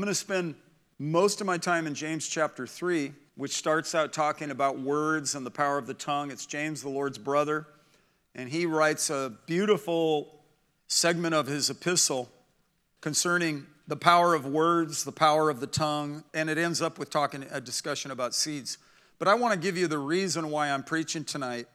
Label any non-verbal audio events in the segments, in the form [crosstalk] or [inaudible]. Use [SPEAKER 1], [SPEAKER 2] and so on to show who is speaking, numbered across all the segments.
[SPEAKER 1] I'm going to spend most of my time in James chapter 3, which starts out talking about words and the power of the tongue. It's James, the Lord's brother, and he writes a beautiful segment of his epistle concerning the power of words, the power of the tongue, and it ends up with talking a discussion about seeds. But I want to give you the reason why I'm preaching tonight.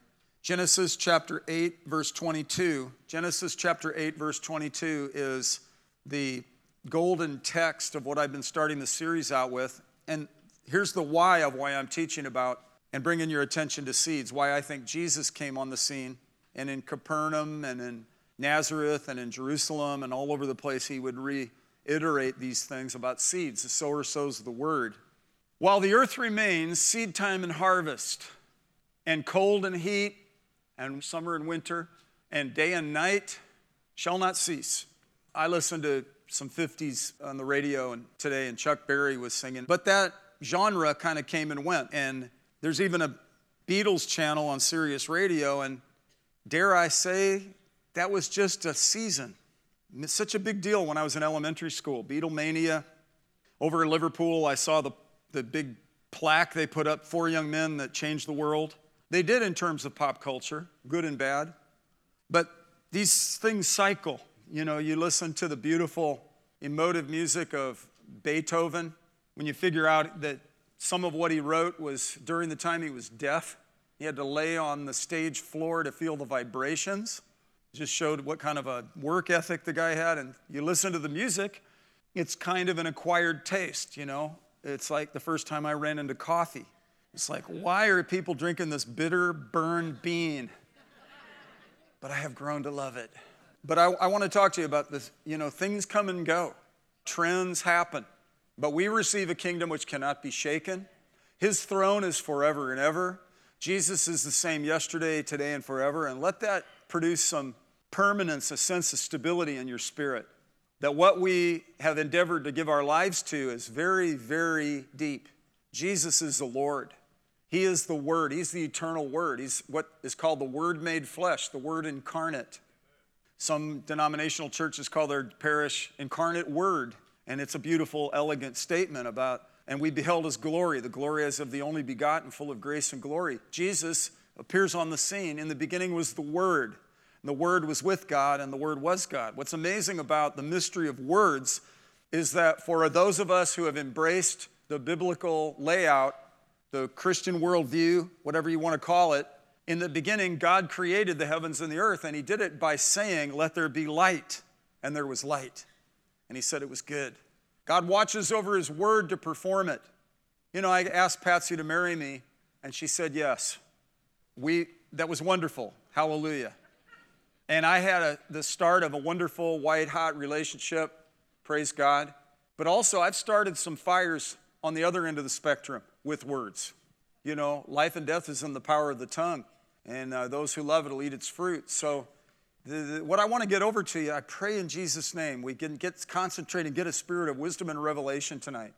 [SPEAKER 1] Genesis chapter 8, verse 22. Genesis chapter 8, verse 22 is the golden text of what I've been starting the series out with. And here's the why of why I'm teaching about and bringing your attention to seeds, why I think Jesus came on the scene. And in Capernaum and in Nazareth and in Jerusalem and all over the place, he would reiterate these things about seeds. The sower sows the word. While the earth remains, seed time and harvest, and cold and heat, and summer and winter, and day and night shall not cease. I listen to some 50s on the radio and today, and Chuck Berry was singing. But that genre kind of came and went. And there's even a Beatles channel on Sirius Radio, and dare I say, that was just a season. It's such a big deal when I was in elementary school. Beatlemania. Over in Liverpool, I saw the, the big plaque they put up, Four Young Men That Changed the World. They did in terms of pop culture, good and bad. But these things cycle. You know, you listen to the beautiful, emotive music of Beethoven when you figure out that some of what he wrote was during the time he was deaf. He had to lay on the stage floor to feel the vibrations. It just showed what kind of a work ethic the guy had. And you listen to the music, it's kind of an acquired taste, you know? It's like the first time I ran into coffee. It's like, why are people drinking this bitter, burned bean? But I have grown to love it. But I, I want to talk to you about this. You know, things come and go, trends happen. But we receive a kingdom which cannot be shaken. His throne is forever and ever. Jesus is the same yesterday, today, and forever. And let that produce some permanence, a sense of stability in your spirit. That what we have endeavored to give our lives to is very, very deep. Jesus is the Lord. He is the Word. He's the eternal Word. He's what is called the Word made flesh, the Word incarnate. Some denominational churches call their parish incarnate word, and it's a beautiful, elegant statement about, and we beheld his glory, the glory as of the only begotten, full of grace and glory. Jesus appears on the scene. In the beginning was the Word. and The Word was with God, and the Word was God. What's amazing about the mystery of words is that for those of us who have embraced the biblical layout, the Christian worldview, whatever you want to call it, in the beginning, God created the heavens and the earth, and He did it by saying, Let there be light. And there was light. And He said it was good. God watches over His word to perform it. You know, I asked Patsy to marry me, and she said yes. We, that was wonderful. Hallelujah. And I had a, the start of a wonderful, white hot relationship. Praise God. But also, I've started some fires on the other end of the spectrum with words. You know, life and death is in the power of the tongue and uh, those who love it will eat its fruit. So, the, the, what I want to get over to you, I pray in Jesus' name, we can get concentrate and get a spirit of wisdom and revelation tonight.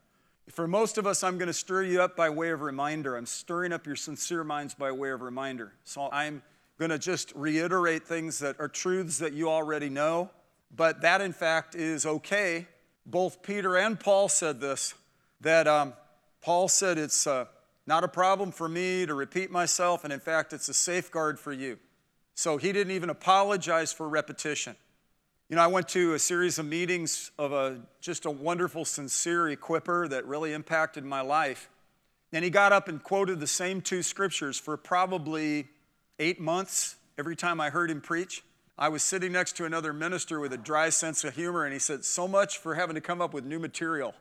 [SPEAKER 1] For most of us, I'm going to stir you up by way of reminder. I'm stirring up your sincere minds by way of reminder. So I'm going to just reiterate things that are truths that you already know, but that in fact is okay. Both Peter and Paul said this that um, Paul said it's. Uh, not a problem for me to repeat myself, and in fact, it's a safeguard for you. So he didn't even apologize for repetition. You know, I went to a series of meetings of a just a wonderful, sincere equiper that really impacted my life. And he got up and quoted the same two scriptures for probably eight months every time I heard him preach. I was sitting next to another minister with a dry sense of humor, and he said, So much for having to come up with new material.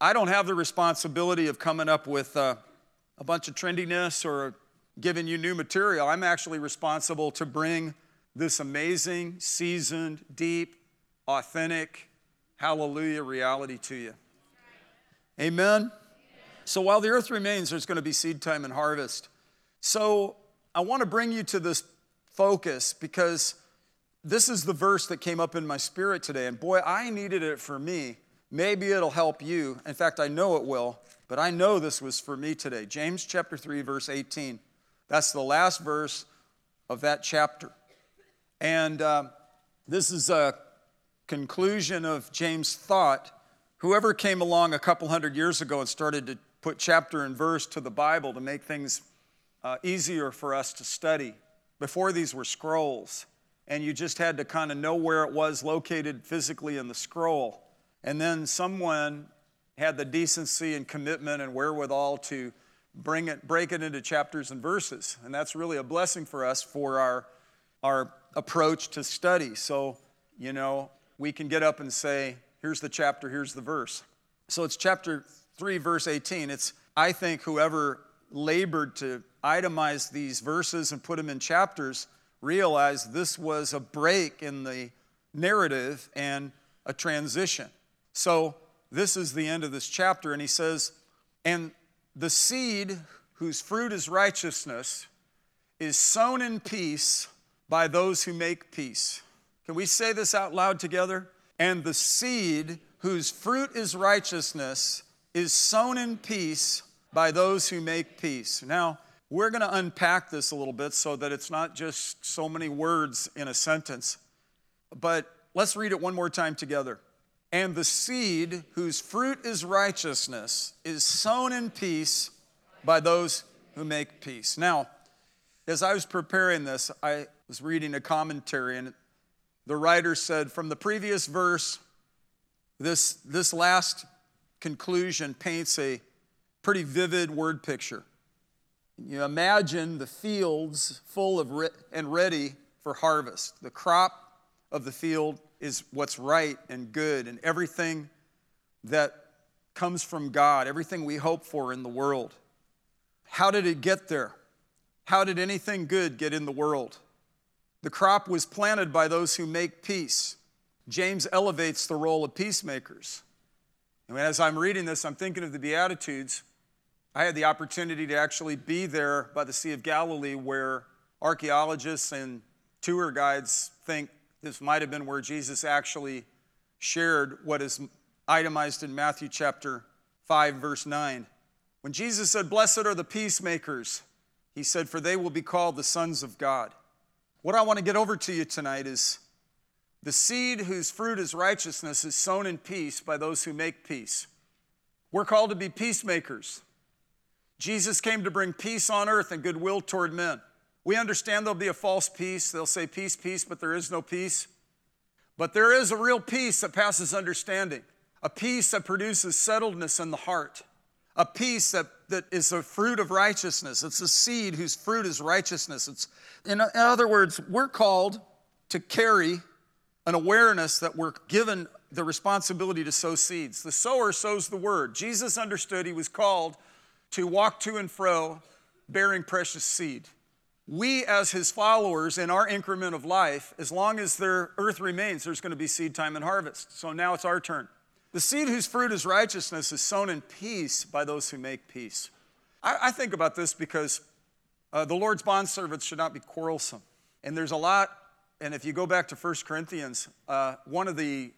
[SPEAKER 1] I don't have the responsibility of coming up with uh, a bunch of trendiness or giving you new material. I'm actually responsible to bring this amazing, seasoned, deep, authentic, hallelujah reality to you. Amen? So while the earth remains, there's going to be seed time and harvest. So I want to bring you to this focus because this is the verse that came up in my spirit today. And boy, I needed it for me Maybe it'll help you. In fact, I know it will, but I know this was for me today. James chapter 3, verse 18. That's the last verse of that chapter. And uh, this is a conclusion of James' thought Whoever came along a couple hundred years ago and started to put chapter and verse to the Bible to make things uh, easier for us to study. Before these were scrolls, and you just had to kind of know where it was located physically in the scroll. And then someone had the decency and commitment and wherewithal to bring it, break it into chapters and verses. And that's really a blessing for us for our, our approach to study. So, you know, we can get up and say, here's the chapter, here's the verse. So it's chapter 3, verse 18. It's, I think, whoever labored to itemize these verses and put them in chapters realized this was a break in the narrative and a transition. So this is the end of this chapter, and he says, And the seed whose fruit is righteousness is sown in peace by those who make peace. Can we say this out loud together? And the seed whose fruit is righteousness is sown in peace by those who make peace. Now, we're going to unpack this a little bit so that it's not just so many words in a sentence, but let's read it one more time together. And the seed whose fruit is righteousness is sown in peace by those who make peace. Now, as I was preparing this, I was reading a commentary, and the writer said from the previous verse, this, this last conclusion paints a pretty vivid word picture. You imagine the fields full of re- and ready for harvest. The crop of the field is what's right and good, and everything that comes from God, everything we hope for in the world. How did it get there? How did anything good get in the world? The crop was planted by those who make peace. James elevates the role of peacemakers. And as I'm reading this, I'm thinking of the Beatitudes. I had the opportunity to actually be there by the Sea of Galilee where archaeologists and tour guides think this might have been where Jesus actually shared what is itemized in Matthew chapter 5, verse 9. When Jesus said, Blessed are the peacemakers, he said, For they will be called the sons of God. What I want to get over to you tonight is the seed whose fruit is righteousness is sown in peace by those who make peace. We're called to be peacemakers. Jesus came to bring peace on earth and goodwill toward men. We understand there'll be a false peace. They'll say peace, peace, but there is no peace. But there is a real peace that passes understanding, a peace that produces settledness in the heart, a peace that, that is a fruit of righteousness. It's a seed whose fruit is righteousness. It's, in, in other words, we're called to carry an awareness that we're given the responsibility to sow seeds. The sower sows the word. Jesus understood he was called to walk to and fro bearing precious seed. We, as his followers in our increment of life, as long as the earth remains, there's going to be seed time and harvest. So now it's our turn. The seed whose fruit is righteousness is sown in peace by those who make peace. I, I think about this because uh, the Lord's bondservants should not be quarrelsome. And there's a lot and if you go back to 1 Corinthians, uh, one of the,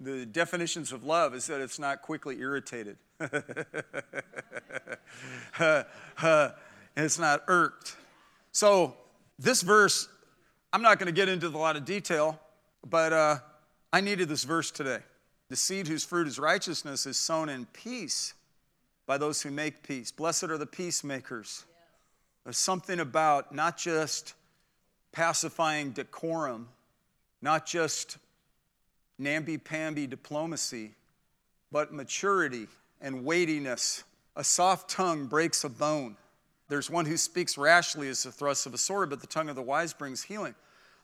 [SPEAKER 1] the definitions of love is that it's not quickly irritated. [laughs] uh, uh, it's not irked. So, this verse, I'm not going to get into a lot of detail, but uh, I needed this verse today. The seed whose fruit is righteousness is sown in peace by those who make peace. Blessed are the peacemakers. There's something about not just pacifying decorum, not just namby-pamby diplomacy, but maturity and weightiness. A soft tongue breaks a bone. There's one who speaks rashly as the thrust of a sword, but the tongue of the wise brings healing.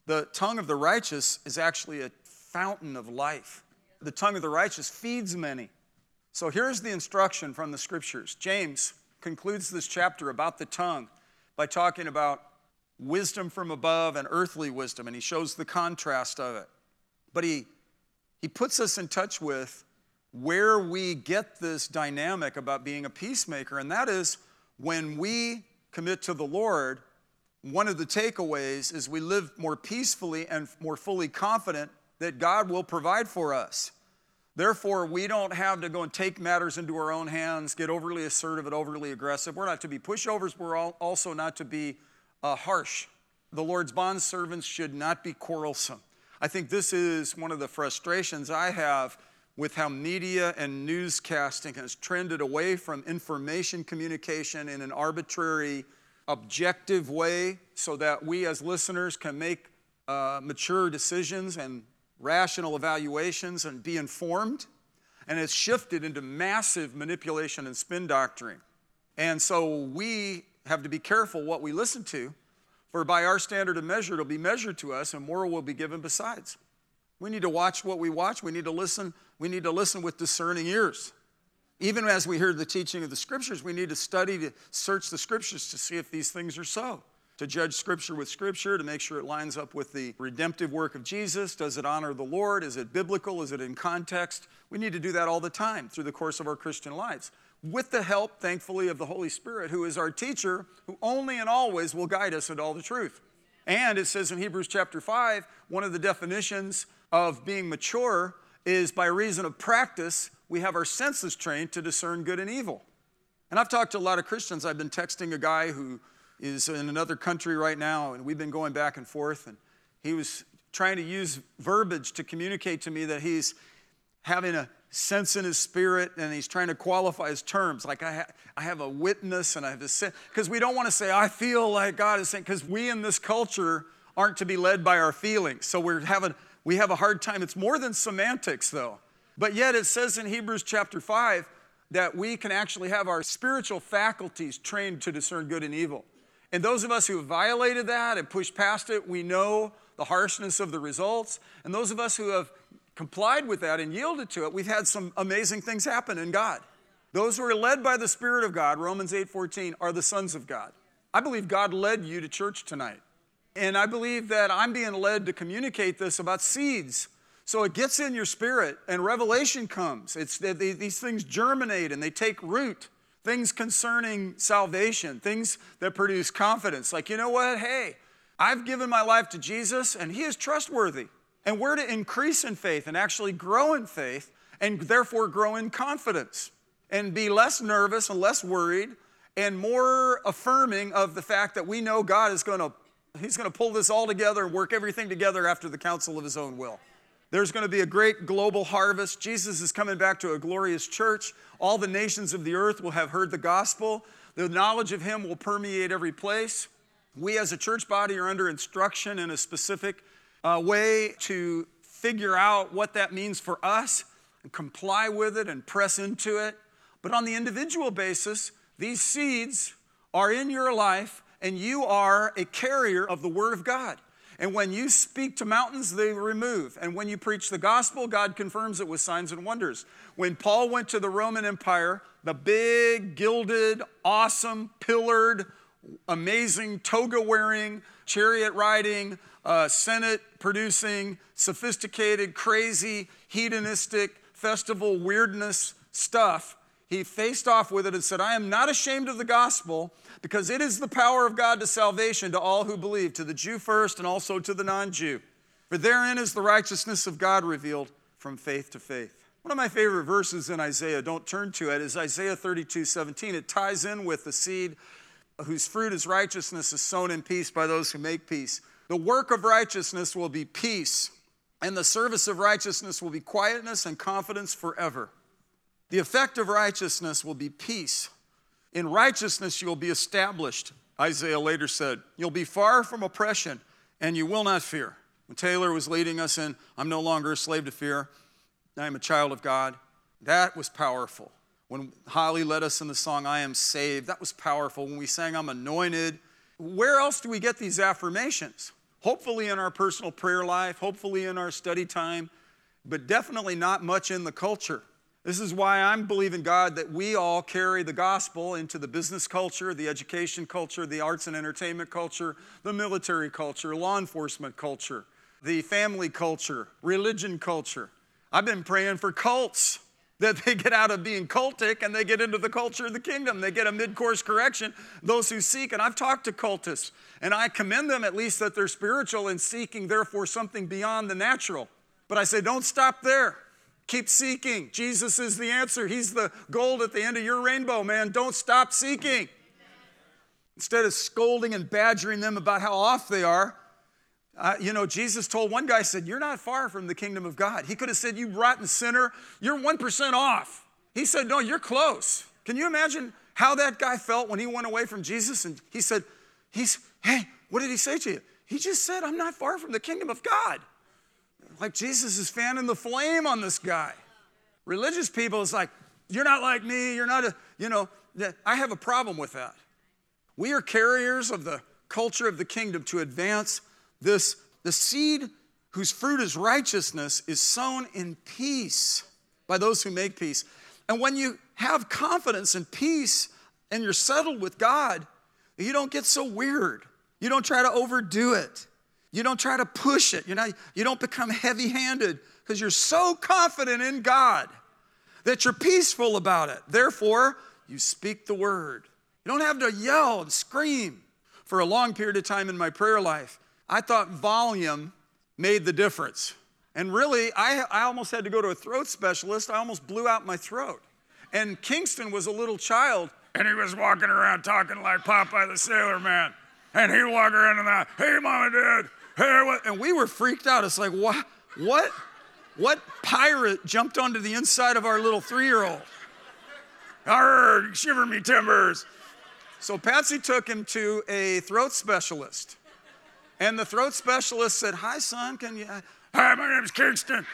[SPEAKER 1] The tongue of the righteous is actually a fountain of life. The tongue of the righteous feeds many. So here's the instruction from the scriptures. James concludes this chapter about the tongue by talking about wisdom from above and earthly wisdom, and he shows the contrast of it. But he, he puts us in touch with where we get this dynamic about being a peacemaker, and that is when we commit to the Lord, one of the takeaways is we live more peacefully and more fully confident that God will provide for us. Therefore, we don't have to go and take matters into our own hands, get overly assertive and overly aggressive. We're not to be pushovers, we're also not to be uh, harsh. The Lord's bondservants should not be quarrelsome. I think this is one of the frustrations I have with how media and newscasting has trended away from information communication in an arbitrary, objective way so that we as listeners can make uh, mature decisions and rational evaluations and be informed. And it's shifted into massive manipulation and spin doctrine. And so we have to be careful what we listen to, for by our standard of measure, it'll be measured to us, and more will be given besides. We need to watch what we watch. We need to listen. We need to listen with discerning ears. Even as we hear the teaching of the scriptures, we need to study to search the scriptures to see if these things are so to judge Scripture with Scripture, to make sure it lines up with the redemptive work of Jesus. Does it honor the Lord? Is it biblical? Is it in context? We need to do that all the time through the course of our Christian lives, with the help, thankfully, of the Holy Spirit, who is our teacher, who only and always will guide us into all the truth. And it says in Hebrews chapter 5, one of the definitions of being mature is by reason of practice, we have our senses trained to discern good and evil. And I've talked to a lot of Christians. I've been texting a guy who is in another country right now, and we've been going back and forth. And he was trying to use verbiage to communicate to me that he's having a sense in his spirit and he's trying to qualify his terms. Like, I, ha- I have a witness and I have a sense. Because we don't want to say, I feel like God is saying, because we in this culture aren't to be led by our feelings. So we're having, we have a hard time. It's more than semantics, though. But yet it says in Hebrews chapter 5 that we can actually have our spiritual faculties trained to discern good and evil. And those of us who have violated that and pushed past it, we know the harshness of the results. And those of us who have complied with that and yielded to it, we've had some amazing things happen in God. Those who are led by the Spirit of God, Romans 8:14, are the sons of God. I believe God led you to church tonight. And I believe that I'm being led to communicate this about seeds. So it gets in your spirit and revelation comes. It's these things germinate and they take root things concerning salvation, things that produce confidence. Like, you know what? Hey, I've given my life to Jesus and He is trustworthy. And we're to increase in faith and actually grow in faith and therefore grow in confidence and be less nervous and less worried and more affirming of the fact that we know God is going to he's going to pull this all together and work everything together after the counsel of his own will. There's going to be a great global harvest. Jesus is coming back to a glorious church. All the nations of the earth will have heard the gospel. The knowledge of Him will permeate every place. We as a church body are under instruction in a specific uh, way to figure out what that means for us and comply with it and press into it. But on the individual basis, these seeds are in your life and you are a carrier of the Word of God. And when you speak to mountains, they remove. And when you preach the gospel, God confirms it with signs and wonders. When Paul went to the Roman Empire, the big, gilded, awesome, pillared, amazing, toga wearing, chariot riding, uh, Senate producing, sophisticated, crazy, hedonistic, festival weirdness stuff, he faced off with it and said, I am not ashamed of the gospel because it is the power of God to salvation to all who believe, to the Jew first and also to the non Jew. For therein is the righteousness of God revealed from faith to faith. One of my favorite verses in Isaiah, don't turn to it, is Isaiah 32 17. It ties in with the seed whose fruit is righteousness is sown in peace by those who make peace. The work of righteousness will be peace, and the service of righteousness will be quietness and confidence forever. The effect of righteousness will be peace in righteousness you'll be established, Isaiah later said. You'll be far from oppression, and you will not fear. When Taylor was leading us in, I'm no longer a slave to fear, I am a child of God, that was powerful. When Holly led us in the song, I am saved, that was powerful. When we sang, I'm anointed, where else do we get these affirmations? Hopefully in our personal prayer life, hopefully in our study time, but definitely not much in the culture. This is why I'm believing God that we all carry the gospel into the business culture, the education culture, the arts and entertainment culture, the military culture, law enforcement culture, the family culture, religion culture. I've been praying for cults that they get out of being cultic and they get into the culture of the kingdom. They get a mid course correction, those who seek. And I've talked to cultists, and I commend them at least that they're spiritual and seeking, therefore, something beyond the natural. But I say, don't stop there. Keep seeking. Jesus is the answer. He's the gold at the end of your rainbow, man. Don't stop seeking. Instead of scolding and badgering them about how off they are, Uh, you know, Jesus told one guy, said, You're not far from the kingdom of God. He could have said, You rotten sinner, you're 1% off. He said, No, you're close. Can you imagine how that guy felt when he went away from Jesus? And he said, He's, hey, what did he say to you? He just said, I'm not far from the kingdom of God. Like Jesus is fanning the flame on this guy. Religious people is like, You're not like me. You're not a, you know, I have a problem with that. We are carriers of the culture of the kingdom to advance this, the seed whose fruit is righteousness is sown in peace by those who make peace. And when you have confidence and peace and you're settled with God, you don't get so weird. You don't try to overdo it. You don't try to push it. You're not, you don't become heavy handed because you're so confident in God that you're peaceful about it. Therefore, you speak the word. You don't have to yell and scream. For a long period of time in my prayer life, I thought volume made the difference. And really, I, I almost had to go to a throat specialist. I almost blew out my throat. And Kingston was a little child, and he was walking around talking like Popeye the Sailor Man. And he walked walk around and that, hey, mama, dad? And we were freaked out. It's like, what? What? What pirate jumped onto the inside of our little three year old? Arr, shiver me timbers. So Patsy took him to a throat specialist. And the throat specialist said, Hi, son, can you? Hi, my name's Kingston.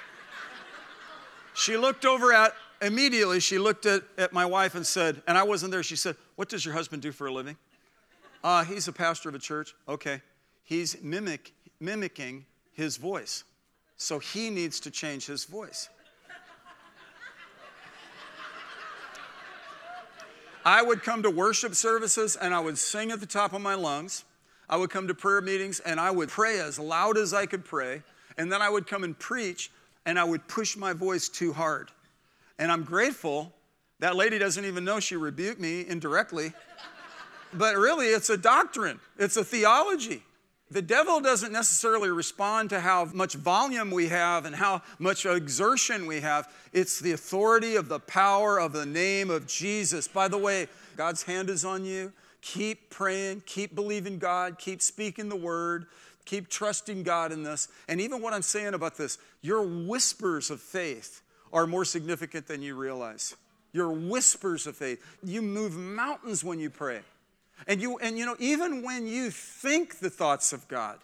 [SPEAKER 1] She looked over at, immediately, she looked at, at my wife and said, and I wasn't there, she said, What does your husband do for a living? Uh, he's a pastor of a church. Okay. He's mimic, mimicking his voice. So he needs to change his voice. I would come to worship services and I would sing at the top of my lungs. I would come to prayer meetings and I would pray as loud as I could pray. And then I would come and preach and I would push my voice too hard. And I'm grateful that lady doesn't even know she rebuked me indirectly. but really, it's a doctrine, it's a theology. The devil doesn't necessarily respond to how much volume we have and how much exertion we have. It's the authority of the power of the name of Jesus. By the way, God's hand is on you. Keep praying, keep believing God, keep speaking the word, keep trusting God in this. And even what I'm saying about this, your whispers of faith are more significant than you realize. Your whispers of faith. You move mountains when you pray. And you, and you know, even when you think the thoughts of God.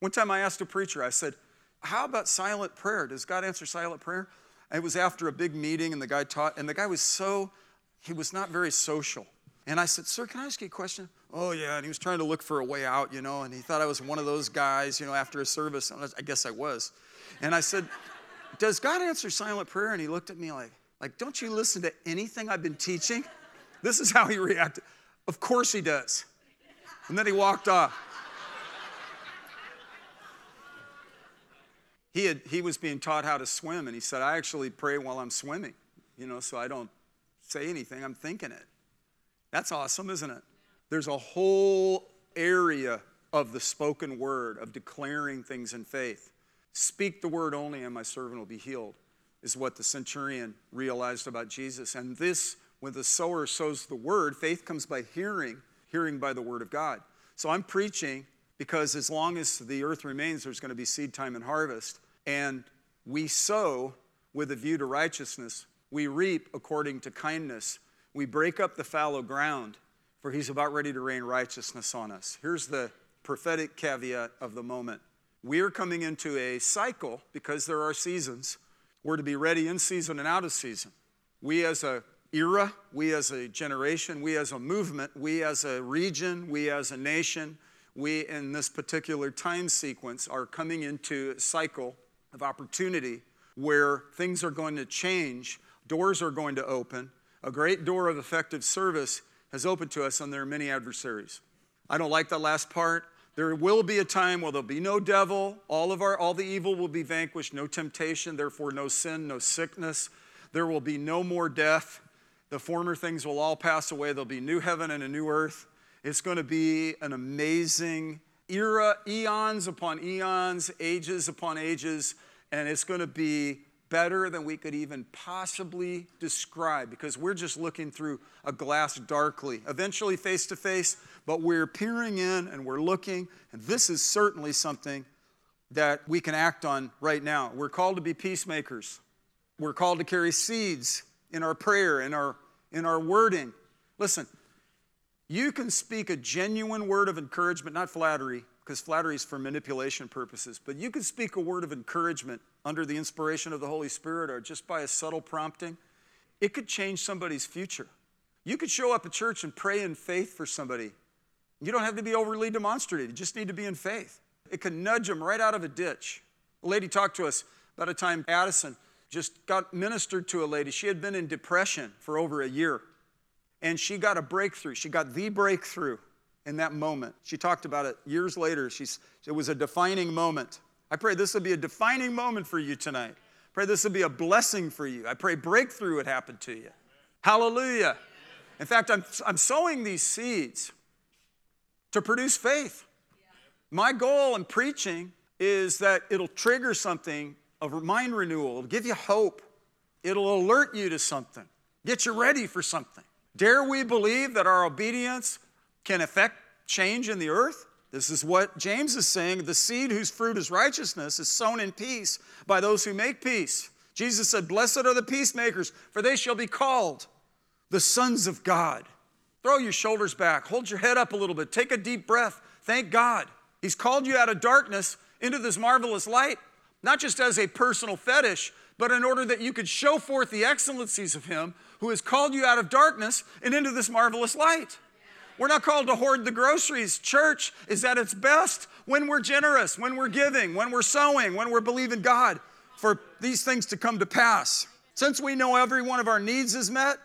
[SPEAKER 1] One time I asked a preacher, I said, How about silent prayer? Does God answer silent prayer? it was after a big meeting, and the guy taught, and the guy was so, he was not very social. And I said, Sir, can I ask you a question? Oh, yeah. And he was trying to look for a way out, you know, and he thought I was one of those guys, you know, after a service. I guess I was. And I said, Does God answer silent prayer? And he looked at me like, like, don't you listen to anything I've been teaching? This is how he reacted. Of course he does. And then he walked off. He, had, he was being taught how to swim, and he said, I actually pray while I'm swimming, you know, so I don't say anything, I'm thinking it. That's awesome, isn't it? There's a whole area of the spoken word, of declaring things in faith. Speak the word only, and my servant will be healed, is what the centurion realized about Jesus. And this, when the sower sows the word, faith comes by hearing, hearing by the word of God. So I'm preaching because as long as the earth remains, there's going to be seed time and harvest. And we sow with a view to righteousness, we reap according to kindness we break up the fallow ground, for he's about ready to rain righteousness on us. Here's the prophetic caveat of the moment. We are coming into a cycle because there are seasons. We're to be ready in season and out of season. We as a era, we as a generation, we as a movement, we as a region, we as a nation, we in this particular time sequence are coming into a cycle of opportunity where things are going to change, doors are going to open, a great door of effective service has opened to us, and there are many adversaries. I don't like that last part. There will be a time where there'll be no devil, all of our all the evil will be vanquished, no temptation, therefore no sin, no sickness. There will be no more death. The former things will all pass away. There'll be new heaven and a new earth. It's going to be an amazing era, eons upon eons, ages upon ages, and it's going to be better than we could even possibly describe because we're just looking through a glass darkly, eventually face to face, but we're peering in and we're looking, and this is certainly something that we can act on right now. We're called to be peacemakers. We're called to carry seeds in our prayer, in our, in our wording. Listen, you can speak a genuine word of encouragement, not flattery, because flattery is for manipulation purposes, but you can speak a word of encouragement under the inspiration of the Holy Spirit or just by a subtle prompting. It could change somebody's future. You could show up at church and pray in faith for somebody. You don't have to be overly demonstrative, you just need to be in faith. It can nudge them right out of a ditch. A lady talked to us about a time Addison just got ministered to a lady. She had been in depression for over a year, and she got a breakthrough. She got the breakthrough in that moment. She talked about it years later. She's, it was a defining moment. I pray this will be a defining moment for you tonight. I pray this will be a blessing for you. I pray breakthrough would happen to you. Hallelujah. In fact, I'm, I'm sowing these seeds to produce faith. My goal in preaching is that it'll trigger something of mind renewal, it'll give you hope, it'll alert you to something, get you ready for something. Dare we believe that our obedience can affect change in the earth? This is what James is saying the seed whose fruit is righteousness is sown in peace by those who make peace. Jesus said, Blessed are the peacemakers, for they shall be called the sons of God. Throw your shoulders back, hold your head up a little bit, take a deep breath. Thank God. He's called you out of darkness into this marvelous light, not just as a personal fetish, but in order that you could show forth the excellencies of Him who has called you out of darkness and into this marvelous light. We're not called to hoard the groceries. Church is at its best when we're generous, when we're giving, when we're sowing, when we're believing God for these things to come to pass. Since we know every one of our needs is met,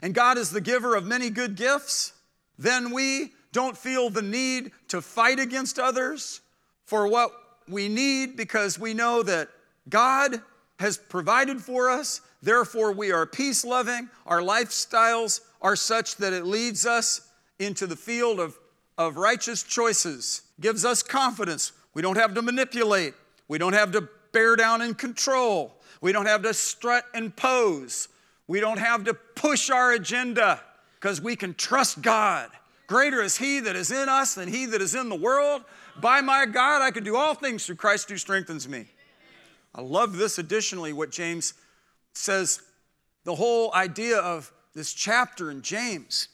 [SPEAKER 1] and God is the giver of many good gifts, then we don't feel the need to fight against others for what we need because we know that God has provided for us. Therefore, we are peace loving. Our lifestyles are such that it leads us into the field of, of righteous choices, gives us confidence. We don't have to manipulate, we don't have to bear down and control, we don't have to strut and pose, we don't have to push our agenda because we can trust God. Greater is He that is in us than He that is in the world. By my God, I can do all things through Christ who strengthens me. I love this additionally, what James says the whole idea of this chapter in James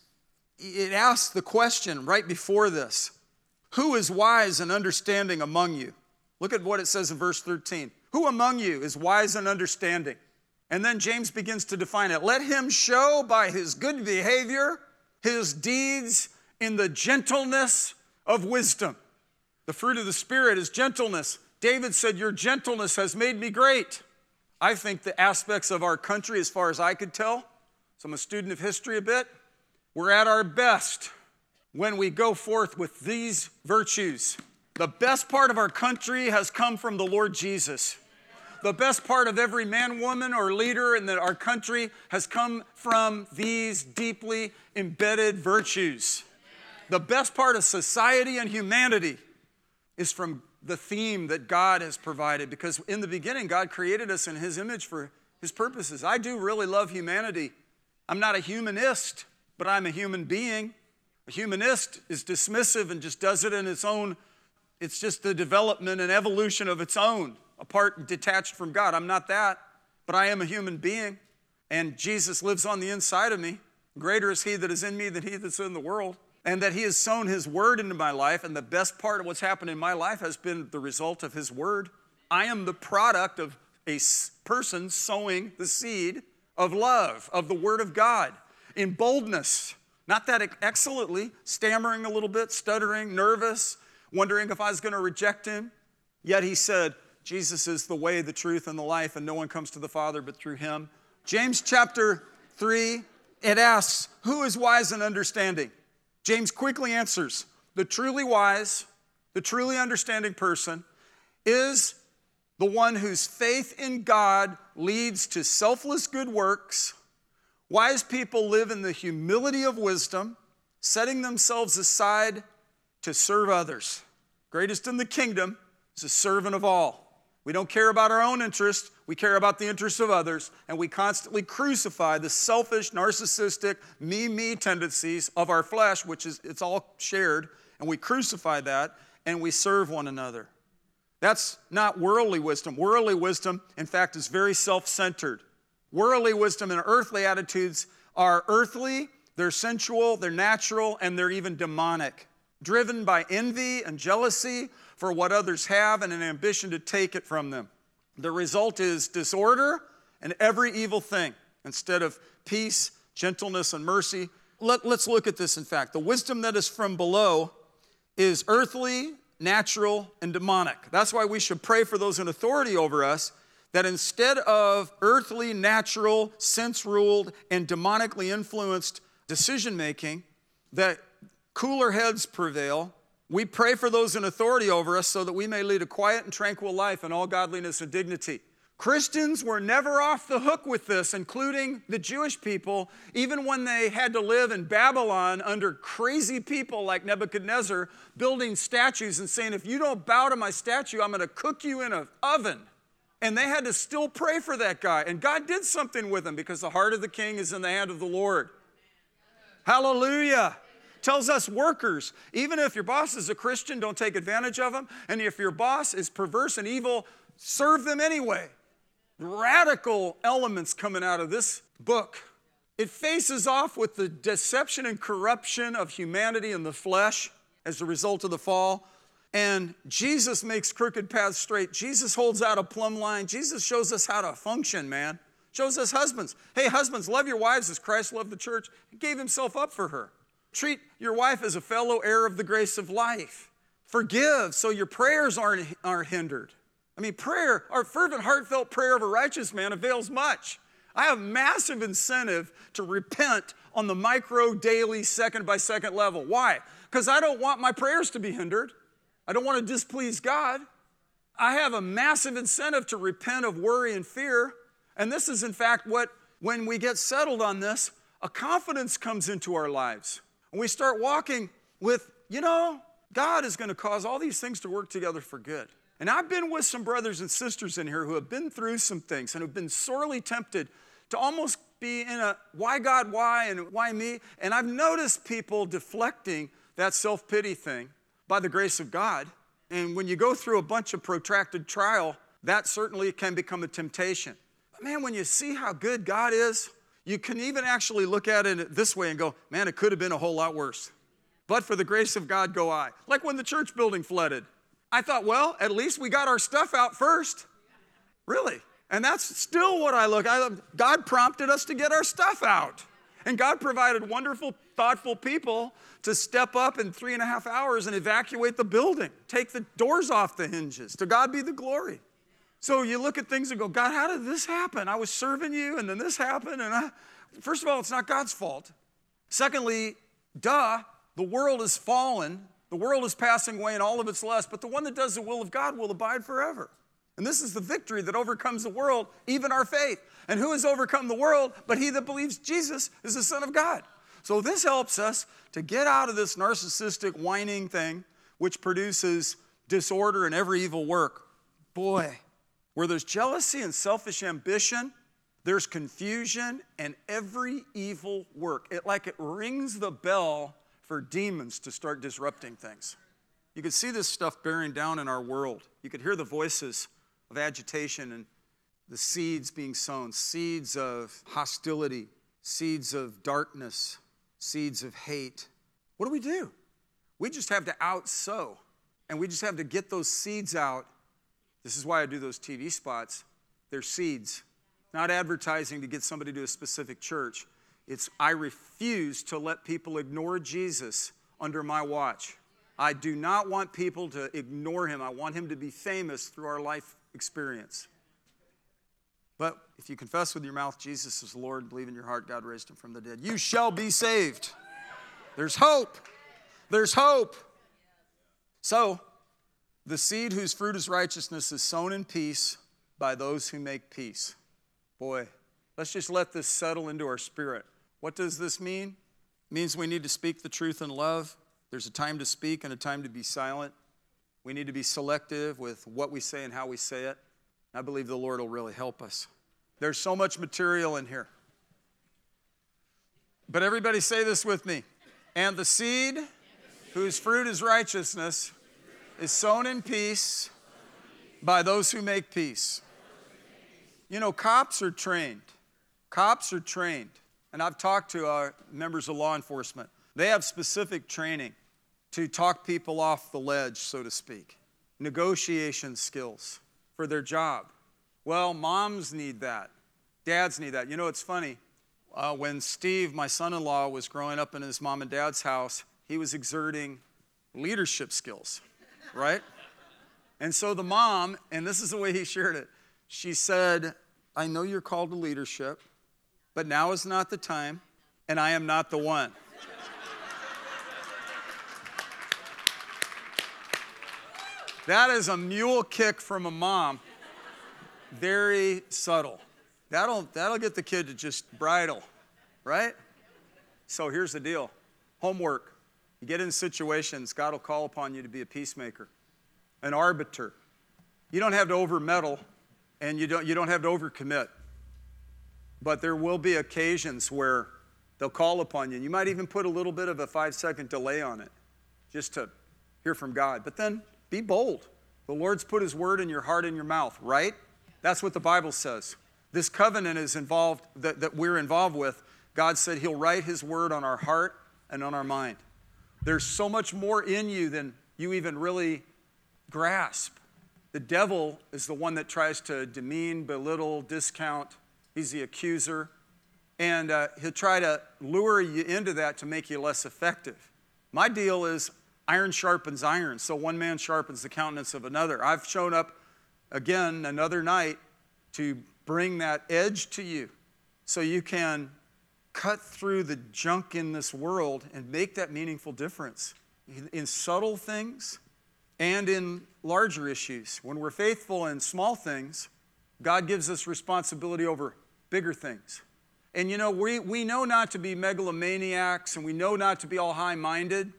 [SPEAKER 1] it asks the question right before this Who is wise and understanding among you? Look at what it says in verse 13. Who among you is wise and understanding? And then James begins to define it. Let him show by his good behavior his deeds in the gentleness of wisdom. The fruit of the Spirit is gentleness. David said, Your gentleness has made me great. I think the aspects of our country, as far as I could tell, so I'm a student of history a bit, we're at our best when we go forth with these virtues. The best part of our country has come from the Lord Jesus. The best part of every man, woman, or leader in our country has come from these deeply embedded virtues. The best part of society and humanity is from the theme that God has provided because in the beginning, God created us in His image for His purposes. I do really love humanity. I'm not a humanist but I'm a human being. A humanist is dismissive and just does it in its own, it's just the development and evolution of its own, apart and detached from God. I'm not that, but I am a human being, and Jesus lives on the inside of me. Greater is He that is in me than He that's in the world. And that He has sown His word into my life, and the best part of what's happened in my life has been the result of His word. I am the product of a person sowing the seed of love, of the Word of God in boldness, not that excellently, stammering a little bit, stuttering, nervous, wondering if I was going to reject him. Yet he said, Jesus is the way, the truth, and the life, and no one comes to the Father but through him. James chapter 3, it asks, Who is wise and understanding? James quickly answers, The truly wise, the truly understanding person is the one whose faith in God leads to selfless good works Wise people live in the humility of wisdom, setting themselves aside to serve others. Greatest in the kingdom is a servant of all. We don't care about our own interests, we care about the interests of others, and we constantly crucify the selfish, narcissistic, me, me tendencies of our flesh, which is it's all shared, and we crucify that and we serve one another. That's not worldly wisdom. Worldly wisdom, in fact, is very self centered. Worldly wisdom and earthly attitudes are earthly, they're sensual, they're natural, and they're even demonic, driven by envy and jealousy for what others have and an ambition to take it from them. The result is disorder and every evil thing instead of peace, gentleness, and mercy. Let, us look at this, in fact. The wisdom that is from below is earthly, natural, and demonic. That's why we should pray for those in authority over us that instead of earthly, natural, sense ruled, and demonically influenced decision making, that cooler heads prevail. We pray for those in authority over us so that we may lead a quiet and tranquil life in all godliness and dignity. Christians were never off the hook with this, including the Jewish people, even when they had to live in Babylon under crazy people like Nebuchadnezzar, building statues and saying, If you don't bow to my statue, I'm going to cook you in an oven. And they had to still pray for that guy. And God did something with him because the heart of the king is in the hand of the Lord. Hallelujah. Tells us workers, even if your boss is a Christian, don't take advantage of them. And if your boss is perverse and evil, serve them anyway radical elements coming out of this book. It faces off with the deception and corruption of humanity and the flesh as a result of the fall. And Jesus makes crooked paths straight. Jesus holds out a plumb line. Jesus shows us how to function, man. Shows us husbands. Hey, husbands, love your wives as Christ loved the church. He gave himself up for her. Treat your wife as a fellow heir of the grace of life. Forgive so your prayers aren't, aren't hindered. I mean, prayer, our fervent, heartfelt prayer of a righteous man avails much. I have massive incentive to repent on the micro, daily, second by second level. Why? Because I don't want my prayers to be hindered. I don't want to displease God. I have a massive incentive to repent of worry and fear. And this is, in fact, what, when we get settled on this, a confidence comes into our lives. And we start walking with, you know, God is going to cause all these things to work together for good. And I've been with some brothers and sisters in here who have been through some things and have been sorely tempted to almost be in a why God, why, and why me. And I've noticed people deflecting that self pity thing by the grace of God. And when you go through a bunch of protracted trial, that certainly can become a temptation. But man, when you see how good God is, you can even actually look at it this way and go, man, it could have been a whole lot worse. But for the grace of God go I. Like when the church building flooded. I thought, well, at least we got our stuff out first. Really. And that's still what I look. I, God prompted us to get our stuff out. And God provided wonderful, thoughtful people to step up in three and a half hours and evacuate the building, take the doors off the hinges. To God be the glory. So you look at things and go, God, how did this happen? I was serving you and then this happened. And I, first of all, it's not God's fault. Secondly, duh, the world is fallen the world is passing away and all of its lust, but the one that does the will of God will abide forever. And this is the victory that overcomes the world, even our faith. And who has overcome the world but he that believes Jesus is the Son of God? So this helps us to get out of this narcissistic whining thing, which produces disorder and every evil work. Boy, where there's jealousy and selfish ambition, there's confusion and every evil work. It like it rings the bell for demons to start disrupting things. You could see this stuff bearing down in our world. You could hear the voices of agitation and the seeds being sown seeds of hostility, seeds of darkness, seeds of hate. What do we do? We just have to out sow, and we just have to get those seeds out. This is why I do those TV spots. They're seeds, not advertising to get somebody to a specific church. It's I refuse to let people ignore Jesus under my watch. I do not want people to ignore him. I want him to be famous through our life experience. But if you confess with your mouth Jesus is Lord, believe in your heart God raised him from the dead, you shall be saved. There's hope. There's hope. So, the seed whose fruit is righteousness is sown in peace by those who make peace. Boy, let's just let this settle into our spirit. What does this mean? It means we need to speak the truth in love. There's a time to speak and a time to be silent. We need to be selective with what we say and how we say it. I believe the Lord will really help us. There's so much material in here. But everybody say this with me. And the seed whose fruit is righteousness is sown in peace by those who make peace. You know, cops are trained. Cops are trained. And I've talked to our members of law enforcement. They have specific training to talk people off the ledge, so to speak, negotiation skills for their job. Well, moms need that. Dads need that. You know, it's funny. Uh, when Steve, my son in law, was growing up in his mom and dad's house, he was exerting leadership skills, right? and so the mom, and this is the way he shared it, she said, I know you're called to leadership, but now is not the time, and I am not the one. that is a mule kick from a mom, very subtle. That'll, that'll get the kid to just bridle, right? So here's the deal homework. You get in situations, God will call upon you to be a peacemaker, an arbiter. You don't have to overmeddle and you don't, you don't have to overcommit. But there will be occasions where they'll call upon you. And you might even put a little bit of a five second delay on it just to hear from God. But then be bold. The Lord's put His word in your heart and your mouth, right? That's what the Bible says. This covenant is involved, that, that we're involved with. God said He'll write His word on our heart and on our mind. There's so much more in you than you even really grasp. The devil is the one that tries to demean, belittle, discount. He's the accuser. And uh, he'll try to lure you into that to make you less effective. My deal is iron sharpens iron, so one man sharpens the countenance of another. I've shown up again another night to bring that edge to you so you can cut through the junk in this world and make that meaningful difference in subtle things and in larger issues. When we're faithful in small things, God gives us responsibility over bigger things. And you know, we, we know not to be megalomaniacs and we know not to be all high minded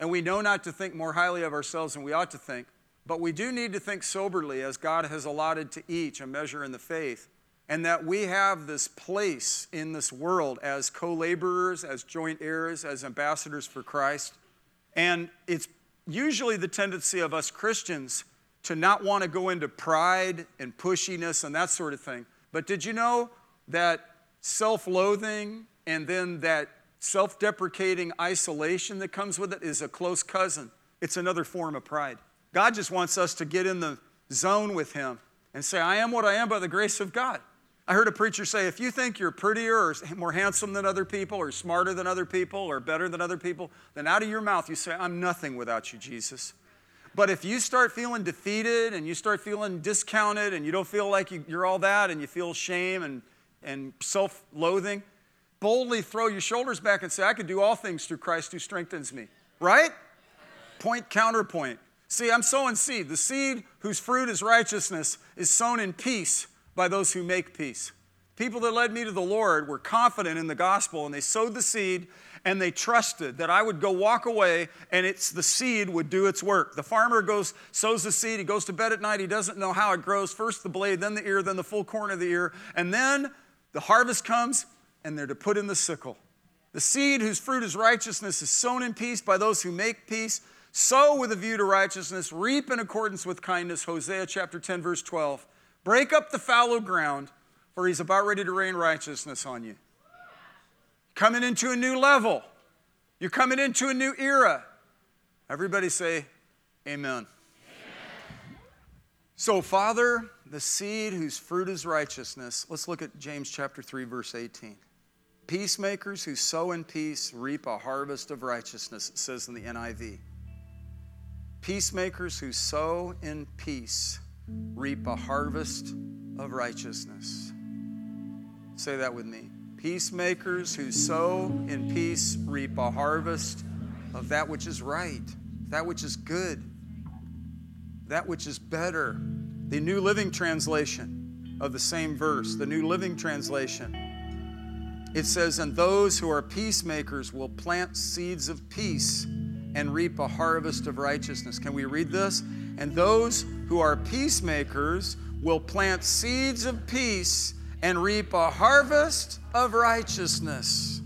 [SPEAKER 1] and we know not to think more highly of ourselves than we ought to think. But we do need to think soberly as God has allotted to each a measure in the faith. And that we have this place in this world as co laborers, as joint heirs, as ambassadors for Christ. And it's usually the tendency of us Christians to not want to go into pride and pushiness and that sort of thing. But did you know that self loathing and then that self deprecating isolation that comes with it is a close cousin? It's another form of pride. God just wants us to get in the zone with Him and say, I am what I am by the grace of God. I heard a preacher say, if you think you're prettier or more handsome than other people or smarter than other people or better than other people, then out of your mouth you say, I'm nothing without you, Jesus. But if you start feeling defeated and you start feeling discounted and you don't feel like you're all that and you feel shame and, and self loathing, boldly throw your shoulders back and say, I can do all things through Christ who strengthens me. Right? Point, counterpoint. See, I'm sowing seed. The seed whose fruit is righteousness is sown in peace by those who make peace. People that led me to the Lord were confident in the gospel and they sowed the seed and they trusted that I would go walk away and it's the seed would do its work. The farmer goes, sows the seed, he goes to bed at night, he doesn't know how it grows. First the blade, then the ear, then the full corn of the ear, and then the harvest comes and they're to put in the sickle. The seed whose fruit is righteousness is sown in peace by those who make peace. Sow with a view to righteousness, reap in accordance with kindness. Hosea chapter 10, verse 12. Break up the fallow ground, for he's about ready to rain righteousness on you. Coming into a new level. You're coming into a new era. Everybody say, Amen. Amen. So, Father, the seed whose fruit is righteousness, let's look at James chapter 3, verse 18. Peacemakers who sow in peace reap a harvest of righteousness, it says in the NIV. Peacemakers who sow in peace reap a harvest of righteousness. Say that with me. Peacemakers who sow in peace reap a harvest of that which is right, that which is good, that which is better. The New Living Translation of the same verse, the New Living Translation, it says, And those who are peacemakers will plant seeds of peace and reap a harvest of righteousness. Can we read this? And those who are peacemakers will plant seeds of peace and reap a harvest of righteousness.